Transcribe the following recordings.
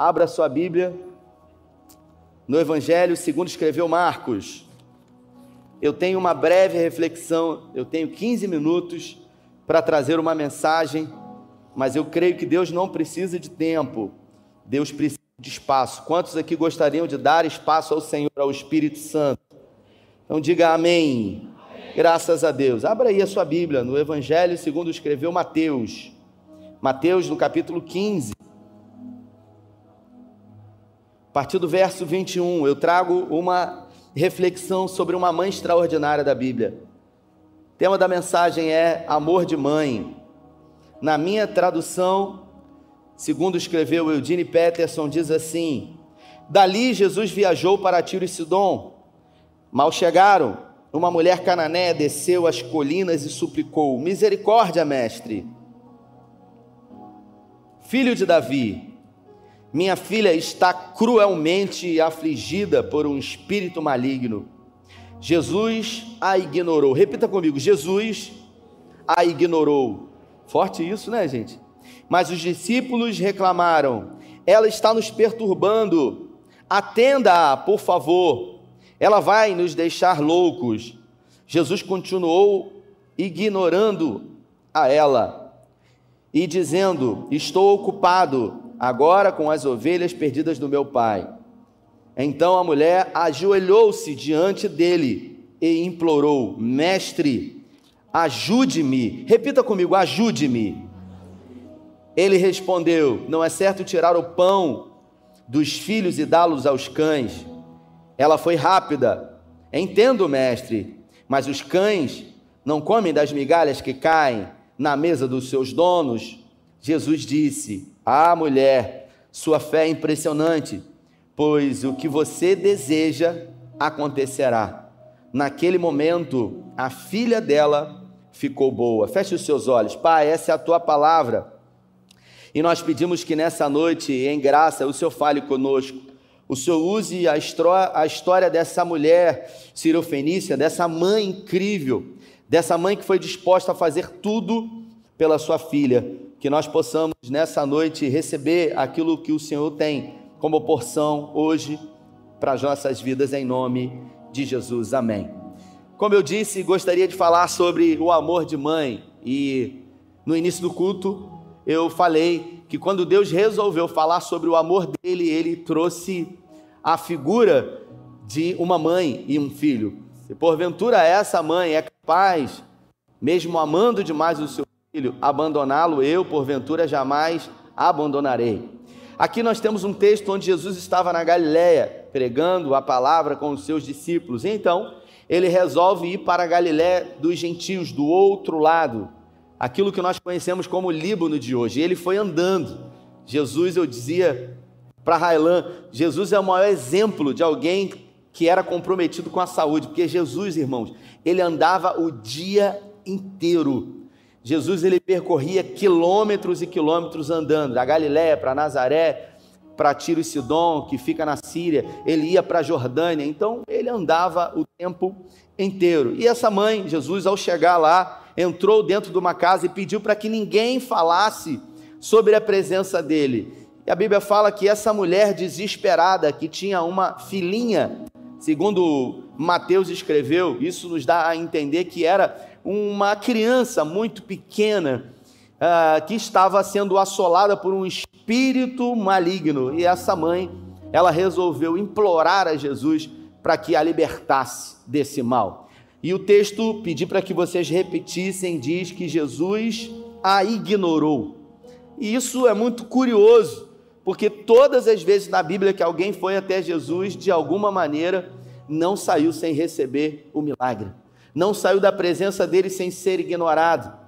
abra sua Bíblia no Evangelho segundo escreveu Marcos. Eu tenho uma breve reflexão, eu tenho 15 minutos para trazer uma mensagem, mas eu creio que Deus não precisa de tempo, Deus precisa de espaço. Quantos aqui gostariam de dar espaço ao Senhor, ao Espírito Santo? Então diga amém. Graças a Deus. Abra aí a sua Bíblia no Evangelho segundo escreveu Mateus. Mateus no capítulo 15. A partir do verso 21, eu trago uma reflexão sobre uma mãe extraordinária da Bíblia. O tema da mensagem é amor de mãe. Na minha tradução, segundo escreveu Eugene Peterson, diz assim: Dali Jesus viajou para Tiro e Sidom. Mal chegaram, uma mulher cananéia desceu as colinas e suplicou: Misericórdia, mestre. Filho de Davi, minha filha está cruelmente afligida por um espírito maligno. Jesus a ignorou. Repita comigo: Jesus a ignorou. Forte isso, né, gente? Mas os discípulos reclamaram: Ela está nos perturbando. Atenda-a, por favor. Ela vai nos deixar loucos. Jesus continuou ignorando a ela e dizendo: Estou ocupado agora com as ovelhas perdidas do meu pai. Então a mulher ajoelhou-se diante dele e implorou: Mestre, ajude-me. Repita comigo: ajude-me. Ele respondeu: Não é certo tirar o pão dos filhos e dá-los aos cães. Ela foi rápida. Entendo, mestre, mas os cães não comem das migalhas que caem na mesa dos seus donos. Jesus disse: ah, mulher, sua fé é impressionante, pois o que você deseja acontecerá. Naquele momento, a filha dela ficou boa. Feche os seus olhos. Pai, essa é a tua palavra. E nós pedimos que nessa noite, em graça, o Senhor fale conosco. O Senhor use a, a história dessa mulher cirofenícia, dessa mãe incrível, dessa mãe que foi disposta a fazer tudo pela sua filha que nós possamos nessa noite receber aquilo que o Senhor tem como porção hoje para as nossas vidas, em nome de Jesus. Amém. Como eu disse, gostaria de falar sobre o amor de mãe, e no início do culto eu falei que quando Deus resolveu falar sobre o amor dele, ele trouxe a figura de uma mãe e um filho. Se porventura essa mãe é capaz, mesmo amando demais o seu filho, abandoná-lo eu, porventura, jamais abandonarei. Aqui nós temos um texto onde Jesus estava na Galiléia, pregando a palavra com os seus discípulos. Então, ele resolve ir para a Galiléia dos gentios, do outro lado, aquilo que nós conhecemos como Líbano de hoje. Ele foi andando. Jesus, eu dizia para Railan, Jesus é o maior exemplo de alguém que era comprometido com a saúde, porque Jesus, irmãos, ele andava o dia inteiro Jesus ele percorria quilômetros e quilômetros andando, da Galiléia para Nazaré, para Tiro e Sidom, que fica na Síria, ele ia para a Jordânia, então ele andava o tempo inteiro. E essa mãe, Jesus, ao chegar lá, entrou dentro de uma casa e pediu para que ninguém falasse sobre a presença dele. E a Bíblia fala que essa mulher desesperada, que tinha uma filhinha, segundo Mateus escreveu, isso nos dá a entender que era uma criança muito pequena uh, que estava sendo assolada por um espírito maligno. E essa mãe, ela resolveu implorar a Jesus para que a libertasse desse mal. E o texto, pedi para que vocês repetissem, diz que Jesus a ignorou. E isso é muito curioso, porque todas as vezes na Bíblia que alguém foi até Jesus, de alguma maneira, não saiu sem receber o milagre não saiu da presença dele sem ser ignorado.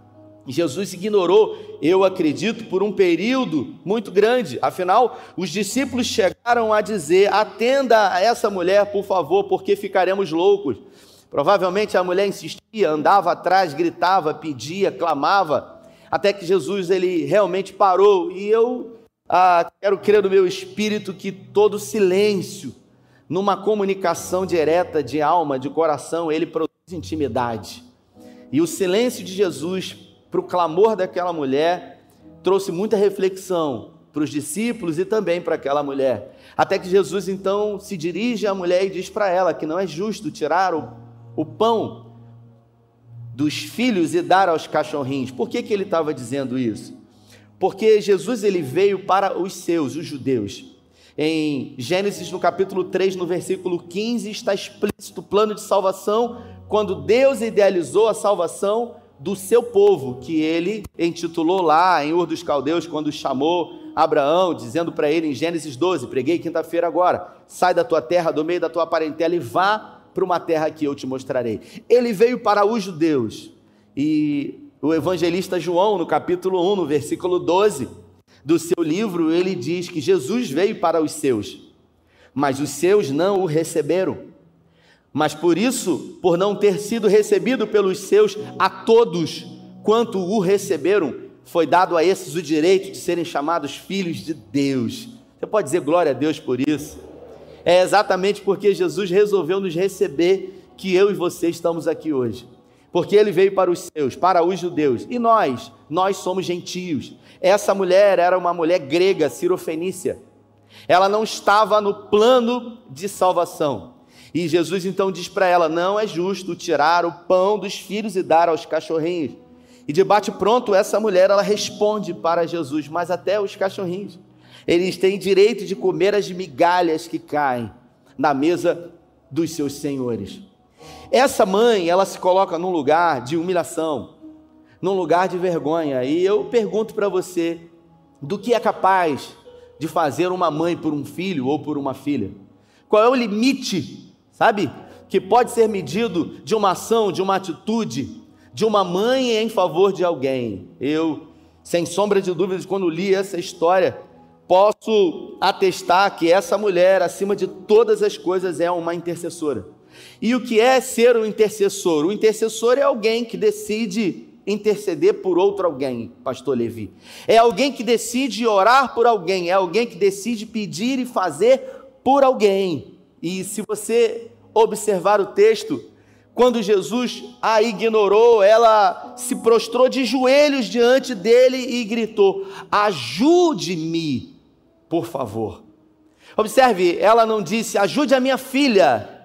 Jesus ignorou, eu acredito, por um período muito grande. Afinal, os discípulos chegaram a dizer: atenda a essa mulher, por favor, porque ficaremos loucos. Provavelmente a mulher insistia, andava atrás, gritava, pedia, clamava, até que Jesus ele realmente parou. E eu ah, quero crer no meu espírito que todo silêncio, numa comunicação direta de alma, de coração, ele produz intimidade. E o silêncio de Jesus para o clamor daquela mulher trouxe muita reflexão para os discípulos e também para aquela mulher. Até que Jesus então se dirige à mulher e diz para ela que não é justo tirar o, o pão dos filhos e dar aos cachorrinhos. Por que, que ele estava dizendo isso? Porque Jesus ele veio para os seus, os judeus. Em Gênesis, no capítulo 3, no versículo 15, está explícito o plano de salvação, quando Deus idealizou a salvação do seu povo, que ele intitulou lá em Ur dos Caldeus, quando chamou Abraão, dizendo para ele em Gênesis 12: preguei quinta-feira agora, sai da tua terra, do meio da tua parentela e vá para uma terra que eu te mostrarei. Ele veio para os judeus. E o evangelista João, no capítulo 1, no versículo 12 do seu livro, ele diz que Jesus veio para os seus, mas os seus não o receberam. Mas por isso, por não ter sido recebido pelos seus, a todos quanto o receberam, foi dado a esses o direito de serem chamados filhos de Deus. Você pode dizer glória a Deus por isso? É exatamente porque Jesus resolveu nos receber que eu e você estamos aqui hoje. Porque ele veio para os seus, para os judeus. E nós, nós somos gentios. Essa mulher era uma mulher grega, cirofenícia. Ela não estava no plano de salvação. E Jesus então diz para ela: Não é justo tirar o pão dos filhos e dar aos cachorrinhos. E de bate pronto, essa mulher ela responde para Jesus: Mas até os cachorrinhos. Eles têm direito de comer as migalhas que caem na mesa dos seus senhores. Essa mãe, ela se coloca num lugar de humilhação, num lugar de vergonha. E eu pergunto para você, do que é capaz de fazer uma mãe por um filho ou por uma filha? Qual é o limite, sabe? Que pode ser medido de uma ação, de uma atitude, de uma mãe em favor de alguém. Eu, sem sombra de dúvidas, quando li essa história, posso atestar que essa mulher, acima de todas as coisas, é uma intercessora. E o que é ser um intercessor? O intercessor é alguém que decide interceder por outro alguém, pastor Levi. É alguém que decide orar por alguém, é alguém que decide pedir e fazer por alguém. E se você observar o texto, quando Jesus a ignorou, ela se prostrou de joelhos diante dele e gritou: Ajude-me por favor. Observe, ela não disse, ajude a minha filha,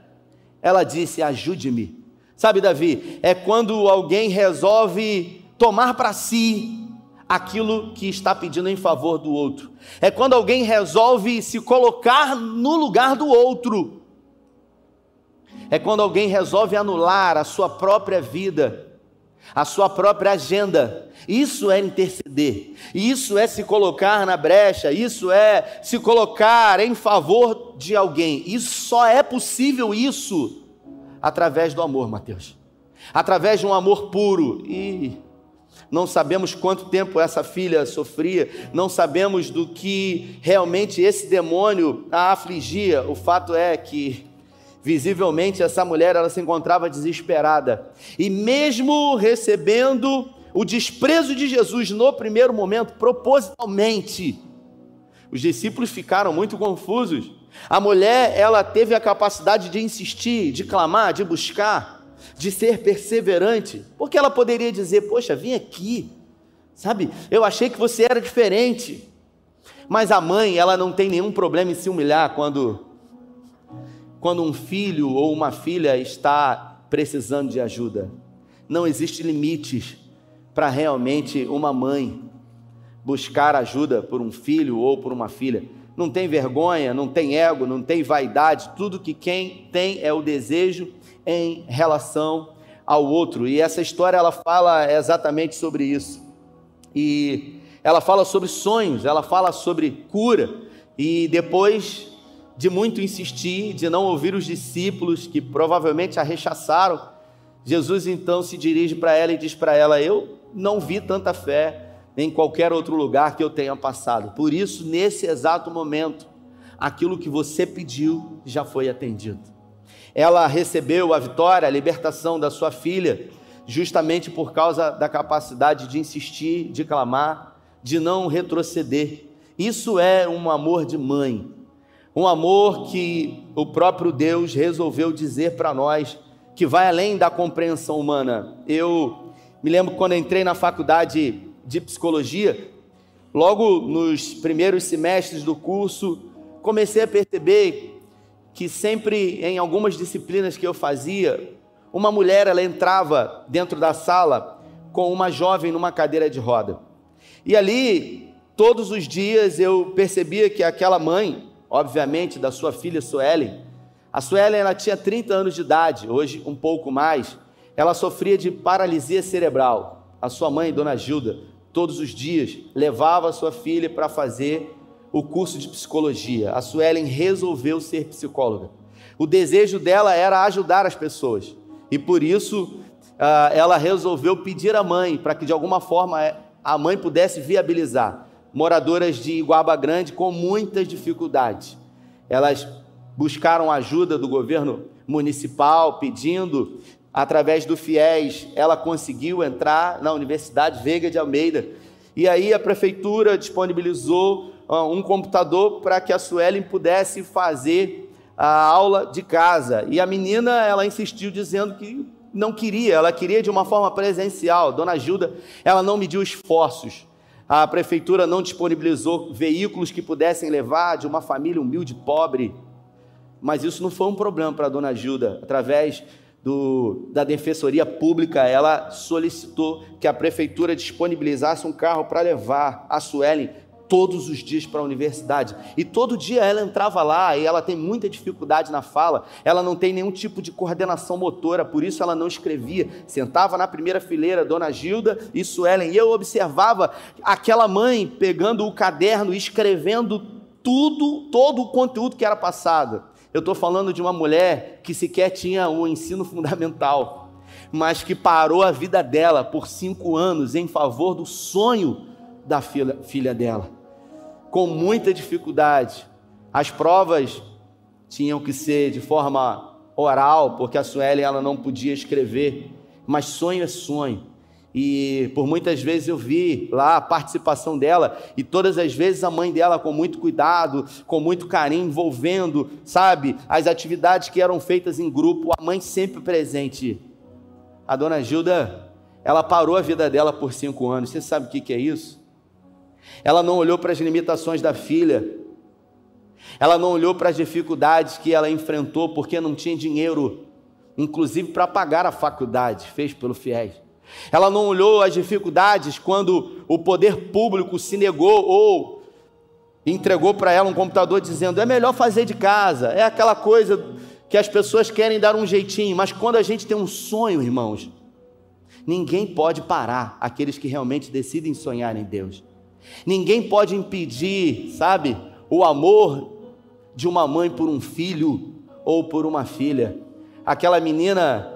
ela disse, ajude-me. Sabe, Davi, é quando alguém resolve tomar para si aquilo que está pedindo em favor do outro. É quando alguém resolve se colocar no lugar do outro. É quando alguém resolve anular a sua própria vida a sua própria agenda. Isso é interceder, isso é se colocar na brecha, isso é se colocar em favor de alguém. Isso só é possível isso através do amor, Mateus. Através de um amor puro e não sabemos quanto tempo essa filha sofria, não sabemos do que realmente esse demônio a afligia. O fato é que Visivelmente, essa mulher ela se encontrava desesperada. E mesmo recebendo o desprezo de Jesus no primeiro momento, propositalmente, os discípulos ficaram muito confusos. A mulher, ela teve a capacidade de insistir, de clamar, de buscar, de ser perseverante, porque ela poderia dizer: Poxa, vim aqui, sabe? Eu achei que você era diferente. Mas a mãe, ela não tem nenhum problema em se humilhar quando quando um filho ou uma filha está precisando de ajuda. Não existe limites para realmente uma mãe buscar ajuda por um filho ou por uma filha. Não tem vergonha, não tem ego, não tem vaidade, tudo que quem tem é o desejo em relação ao outro. E essa história ela fala exatamente sobre isso. E ela fala sobre sonhos, ela fala sobre cura e depois de muito insistir, de não ouvir os discípulos que provavelmente a rechaçaram, Jesus então se dirige para ela e diz para ela: Eu não vi tanta fé em qualquer outro lugar que eu tenha passado. Por isso, nesse exato momento, aquilo que você pediu já foi atendido. Ela recebeu a vitória, a libertação da sua filha, justamente por causa da capacidade de insistir, de clamar, de não retroceder. Isso é um amor de mãe. Um amor que o próprio Deus resolveu dizer para nós, que vai além da compreensão humana. Eu me lembro quando entrei na faculdade de psicologia, logo nos primeiros semestres do curso, comecei a perceber que sempre em algumas disciplinas que eu fazia, uma mulher ela entrava dentro da sala com uma jovem numa cadeira de roda. E ali, todos os dias eu percebia que aquela mãe, obviamente, da sua filha Suelen, a Suelen ela tinha 30 anos de idade, hoje um pouco mais, ela sofria de paralisia cerebral. A sua mãe, Dona Gilda, todos os dias levava a sua filha para fazer o curso de psicologia. A Suelen resolveu ser psicóloga. O desejo dela era ajudar as pessoas. E por isso ah, ela resolveu pedir à mãe para que de alguma forma a mãe pudesse viabilizar moradoras de Iguaba Grande com muitas dificuldades. Elas buscaram ajuda do governo municipal pedindo através do FIES, ela conseguiu entrar na Universidade Veiga de Almeida. E aí a prefeitura disponibilizou uh, um computador para que a Suelen pudesse fazer a aula de casa. E a menina, ela insistiu dizendo que não queria, ela queria de uma forma presencial. Dona Gilda, ela não mediu esforços. A prefeitura não disponibilizou veículos que pudessem levar de uma família humilde, pobre. Mas isso não foi um problema para a Dona Gilda. Através do, da Defensoria Pública, ela solicitou que a prefeitura disponibilizasse um carro para levar a Suelen todos os dias para a universidade. E todo dia ela entrava lá e ela tem muita dificuldade na fala, ela não tem nenhum tipo de coordenação motora, por isso ela não escrevia. Sentava na primeira fileira, Dona Gilda e Suelen, e eu observava aquela mãe pegando o caderno e escrevendo tudo, todo o conteúdo que era passado. Eu estou falando de uma mulher que sequer tinha o ensino fundamental, mas que parou a vida dela por cinco anos em favor do sonho da filha, filha dela, com muita dificuldade. As provas tinham que ser de forma oral, porque a Suelen ela não podia escrever, mas sonho é sonho. E por muitas vezes eu vi lá a participação dela, e todas as vezes a mãe dela, com muito cuidado, com muito carinho, envolvendo, sabe, as atividades que eram feitas em grupo, a mãe sempre presente. A dona Gilda, ela parou a vida dela por cinco anos. Você sabe o que é isso? Ela não olhou para as limitações da filha, ela não olhou para as dificuldades que ela enfrentou porque não tinha dinheiro, inclusive para pagar a faculdade, fez pelo FIES. Ela não olhou as dificuldades quando o poder público se negou ou entregou para ela um computador dizendo: é melhor fazer de casa. É aquela coisa que as pessoas querem dar um jeitinho, mas quando a gente tem um sonho, irmãos, ninguém pode parar aqueles que realmente decidem sonhar em Deus. Ninguém pode impedir, sabe, o amor de uma mãe por um filho ou por uma filha. Aquela menina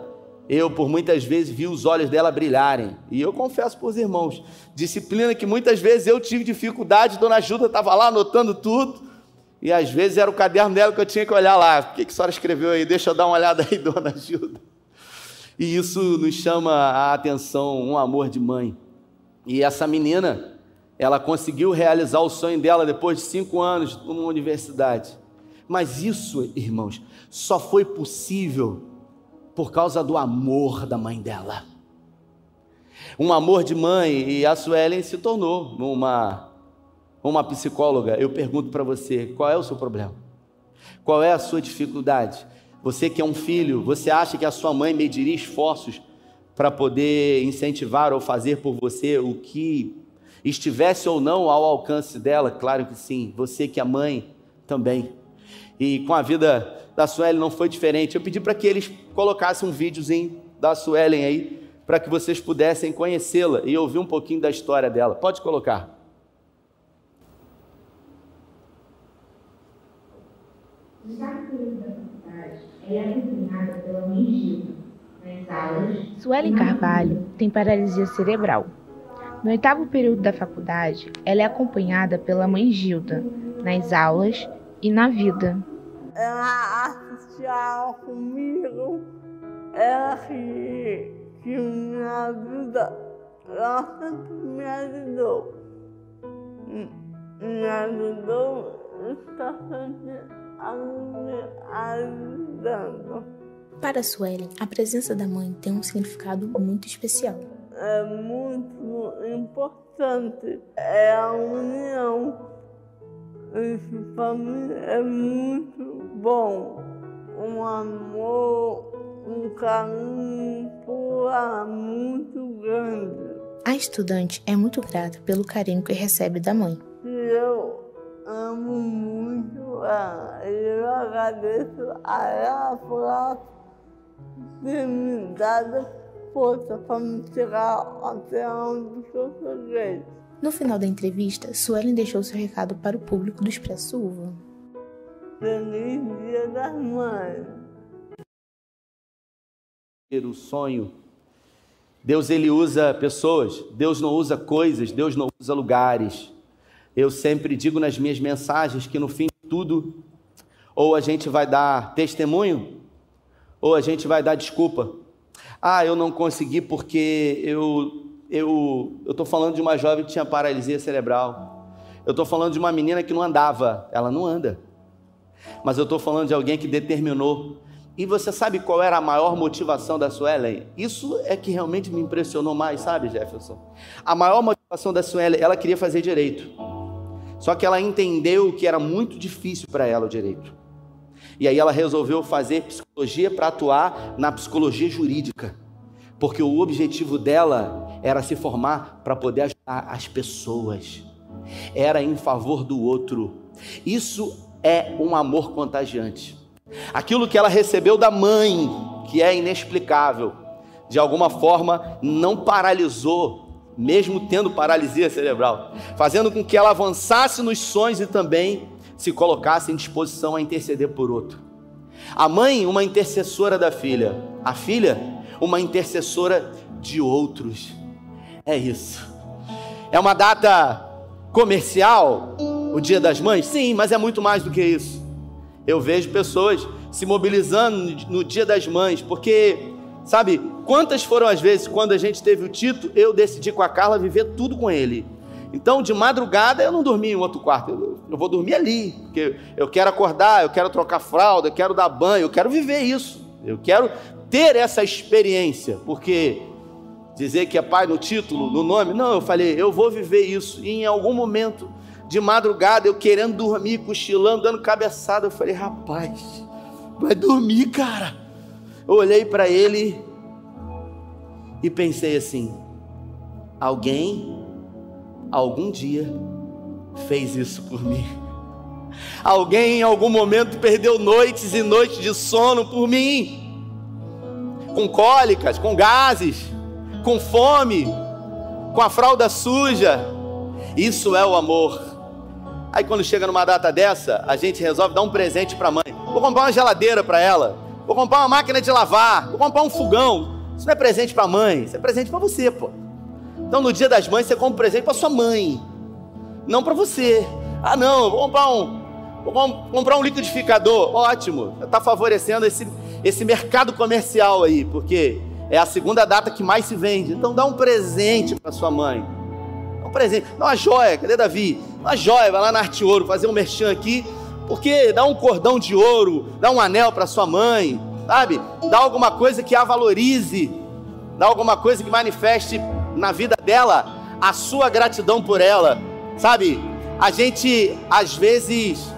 eu por muitas vezes vi os olhos dela brilharem. E eu confesso para os irmãos, disciplina que muitas vezes eu tive dificuldade, Dona Ajuda estava lá anotando tudo, e às vezes era o caderno dela que eu tinha que olhar lá. O que, que a senhora escreveu aí? Deixa eu dar uma olhada aí, Dona Ajuda. E isso nos chama a atenção, um amor de mãe. E essa menina, ela conseguiu realizar o sonho dela depois de cinco anos numa universidade. Mas isso, irmãos, só foi possível por causa do amor da mãe dela. Um amor de mãe, e a Suelen se tornou uma, uma psicóloga. Eu pergunto para você: qual é o seu problema? Qual é a sua dificuldade? Você que é um filho, você acha que a sua mãe mediria esforços para poder incentivar ou fazer por você o que estivesse ou não ao alcance dela? Claro que sim. Você que é mãe também. E com a vida da Suelen não foi diferente. Eu pedi para que eles colocassem um videozinho da Suelen aí, para que vocês pudessem conhecê-la e ouvir um pouquinho da história dela. Pode colocar. Suelen Carvalho tem paralisia cerebral. No oitavo período da faculdade, ela é acompanhada pela mãe Gilda, nas aulas e na vida ela assistia comigo, ela que, que me ajuda, ela sempre me ajudou. Me ajudou, está sempre me ajudando. Para Suelen, a presença da mãe tem um significado muito especial. É muito importante é a união. Esse família é muito bom. Um amor, um carinho por lá muito grande. A estudante é muito grata pelo carinho que recebe da mãe. Eu amo muito ela. Eu agradeço a ela por ela ter me dado força para me tirar até onde eu cheguei. No final da entrevista, Suelen deixou seu recado para o público do Expresso Uva. Feliz Dia das Mães. O sonho. Deus ele usa pessoas, Deus não usa coisas, Deus não usa lugares. Eu sempre digo nas minhas mensagens que no fim de tudo, ou a gente vai dar testemunho, ou a gente vai dar desculpa. Ah, eu não consegui porque eu eu tô falando de uma jovem que tinha paralisia cerebral. Eu estou falando de uma menina que não andava, ela não anda. Mas eu estou falando de alguém que determinou. E você sabe qual era a maior motivação da Suelen? Isso é que realmente me impressionou mais, sabe, Jefferson? A maior motivação da Suelen, ela queria fazer direito. Só que ela entendeu que era muito difícil para ela o direito. E aí ela resolveu fazer psicologia para atuar na psicologia jurídica, porque o objetivo dela era se formar para poder ajudar as pessoas. Era em favor do outro. Isso é um amor contagiante. Aquilo que ela recebeu da mãe, que é inexplicável, de alguma forma não paralisou, mesmo tendo paralisia cerebral, fazendo com que ela avançasse nos sonhos e também se colocasse em disposição a interceder por outro. A mãe, uma intercessora da filha, a filha, uma intercessora de outros. É isso. É uma data comercial, o Dia das Mães? Sim, mas é muito mais do que isso. Eu vejo pessoas se mobilizando no Dia das Mães, porque, sabe, quantas foram as vezes quando a gente teve o Tito, eu decidi com a Carla viver tudo com ele. Então, de madrugada, eu não dormi em outro quarto, eu, eu vou dormir ali, porque eu quero acordar, eu quero trocar fralda, eu quero dar banho, eu quero viver isso, eu quero ter essa experiência, porque dizer que é pai no título, no nome, não, eu falei, eu vou viver isso, e em algum momento, de madrugada, eu querendo dormir, cochilando, dando cabeçada, eu falei, rapaz, vai dormir, cara. Eu olhei para ele e pensei assim: alguém algum dia fez isso por mim. Alguém em algum momento perdeu noites e noites de sono por mim. Com cólicas, com gases, com fome, com a fralda suja. Isso é o amor. Aí quando chega numa data dessa, a gente resolve dar um presente para a mãe. Vou comprar uma geladeira para ela. Vou comprar uma máquina de lavar. Vou comprar um fogão. Isso não é presente para a mãe, isso é presente para você, pô. Então, no dia das mães, você compra um presente para sua mãe, não para você. Ah, não, vou comprar um, vou comprar um liquidificador. Ótimo, está favorecendo esse, esse mercado comercial aí, porque é a segunda data que mais se vende. Então, dá um presente para sua mãe. Dá um presente, dá uma joia. Cadê Davi? Uma joia, vai lá na Arte Ouro fazer um merchan aqui, porque dá um cordão de ouro, dá um anel para sua mãe, sabe? Dá alguma coisa que a valorize, dá alguma coisa que manifeste na vida dela a sua gratidão por ela. Sabe? A gente às vezes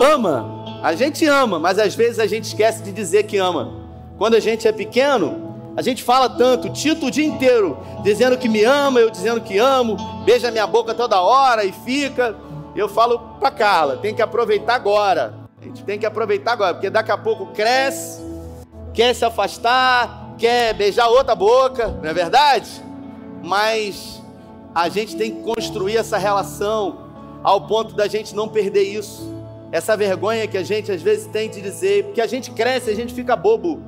ama, a gente ama, mas às vezes a gente esquece de dizer que ama. Quando a gente é pequeno, a gente fala tanto, Tito o dia inteiro, dizendo que me ama, eu dizendo que amo, beija minha boca toda hora e fica. Eu falo para Carla, tem que aproveitar agora. A gente tem que aproveitar agora, porque daqui a pouco cresce, quer se afastar, quer beijar outra boca, não é verdade? Mas a gente tem que construir essa relação ao ponto da gente não perder isso. Essa vergonha que a gente às vezes tem de dizer, porque a gente cresce, a gente fica bobo.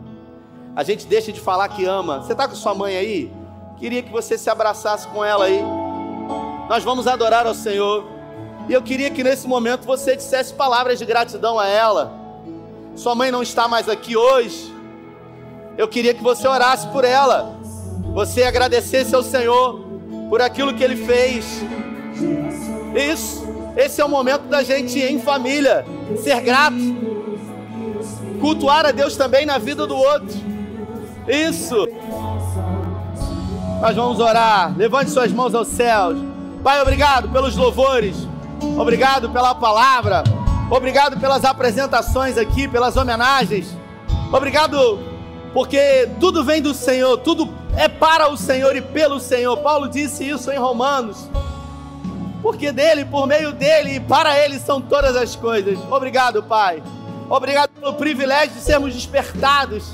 A gente deixa de falar que ama. Você está com sua mãe aí? Queria que você se abraçasse com ela aí. Nós vamos adorar ao Senhor. E eu queria que nesse momento você dissesse palavras de gratidão a ela. Sua mãe não está mais aqui hoje, eu queria que você orasse por ela. Você agradecesse ao Senhor por aquilo que Ele fez. Isso. Esse é o momento da gente em família ser grato. Cultuar a Deus também na vida do outro. Isso. Nós vamos orar. Levante suas mãos aos céus. Pai, obrigado pelos louvores. Obrigado pela palavra. Obrigado pelas apresentações aqui, pelas homenagens. Obrigado porque tudo vem do Senhor, tudo é para o Senhor e pelo Senhor. Paulo disse isso em Romanos. Porque dele, por meio dele e para ele são todas as coisas. Obrigado, Pai. Obrigado pelo privilégio de sermos despertados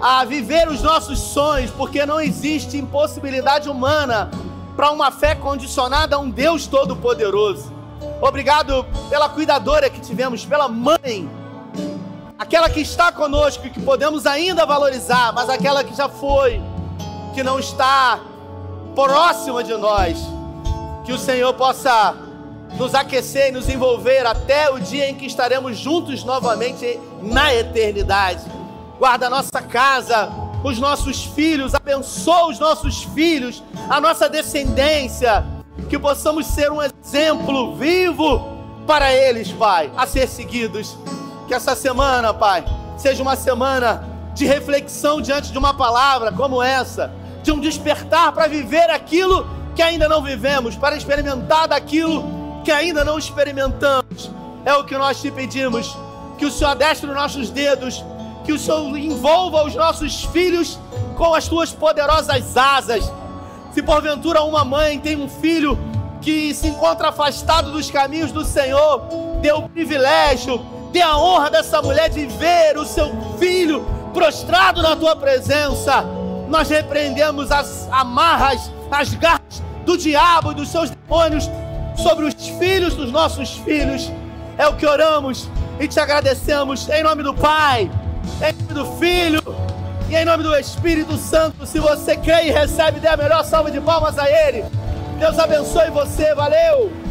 a viver os nossos sonhos, porque não existe impossibilidade humana para uma fé condicionada a um Deus Todo-Poderoso. Obrigado pela cuidadora que tivemos, pela mãe, aquela que está conosco e que podemos ainda valorizar, mas aquela que já foi, que não está próxima de nós. Que o Senhor possa nos aquecer e nos envolver até o dia em que estaremos juntos novamente na eternidade guarda a nossa casa, os nossos filhos, abençoa os nossos filhos, a nossa descendência, que possamos ser um exemplo vivo para eles, Pai, a ser seguidos. Que essa semana, Pai, seja uma semana de reflexão diante de uma palavra como essa, de um despertar para viver aquilo que ainda não vivemos, para experimentar daquilo que ainda não experimentamos. É o que nós te pedimos, que o Senhor adestre os nossos dedos que o Senhor envolva os nossos filhos com as tuas poderosas asas. Se porventura uma mãe tem um filho que se encontra afastado dos caminhos do Senhor, dê o privilégio, dê a honra dessa mulher de ver o seu filho prostrado na tua presença. Nós repreendemos as amarras, as garras do diabo e dos seus demônios sobre os filhos dos nossos filhos. É o que oramos e te agradecemos em nome do Pai em nome do Filho e em nome do Espírito Santo. Se você crê e recebe, dê a melhor salva de palmas a Ele. Deus abençoe você, valeu!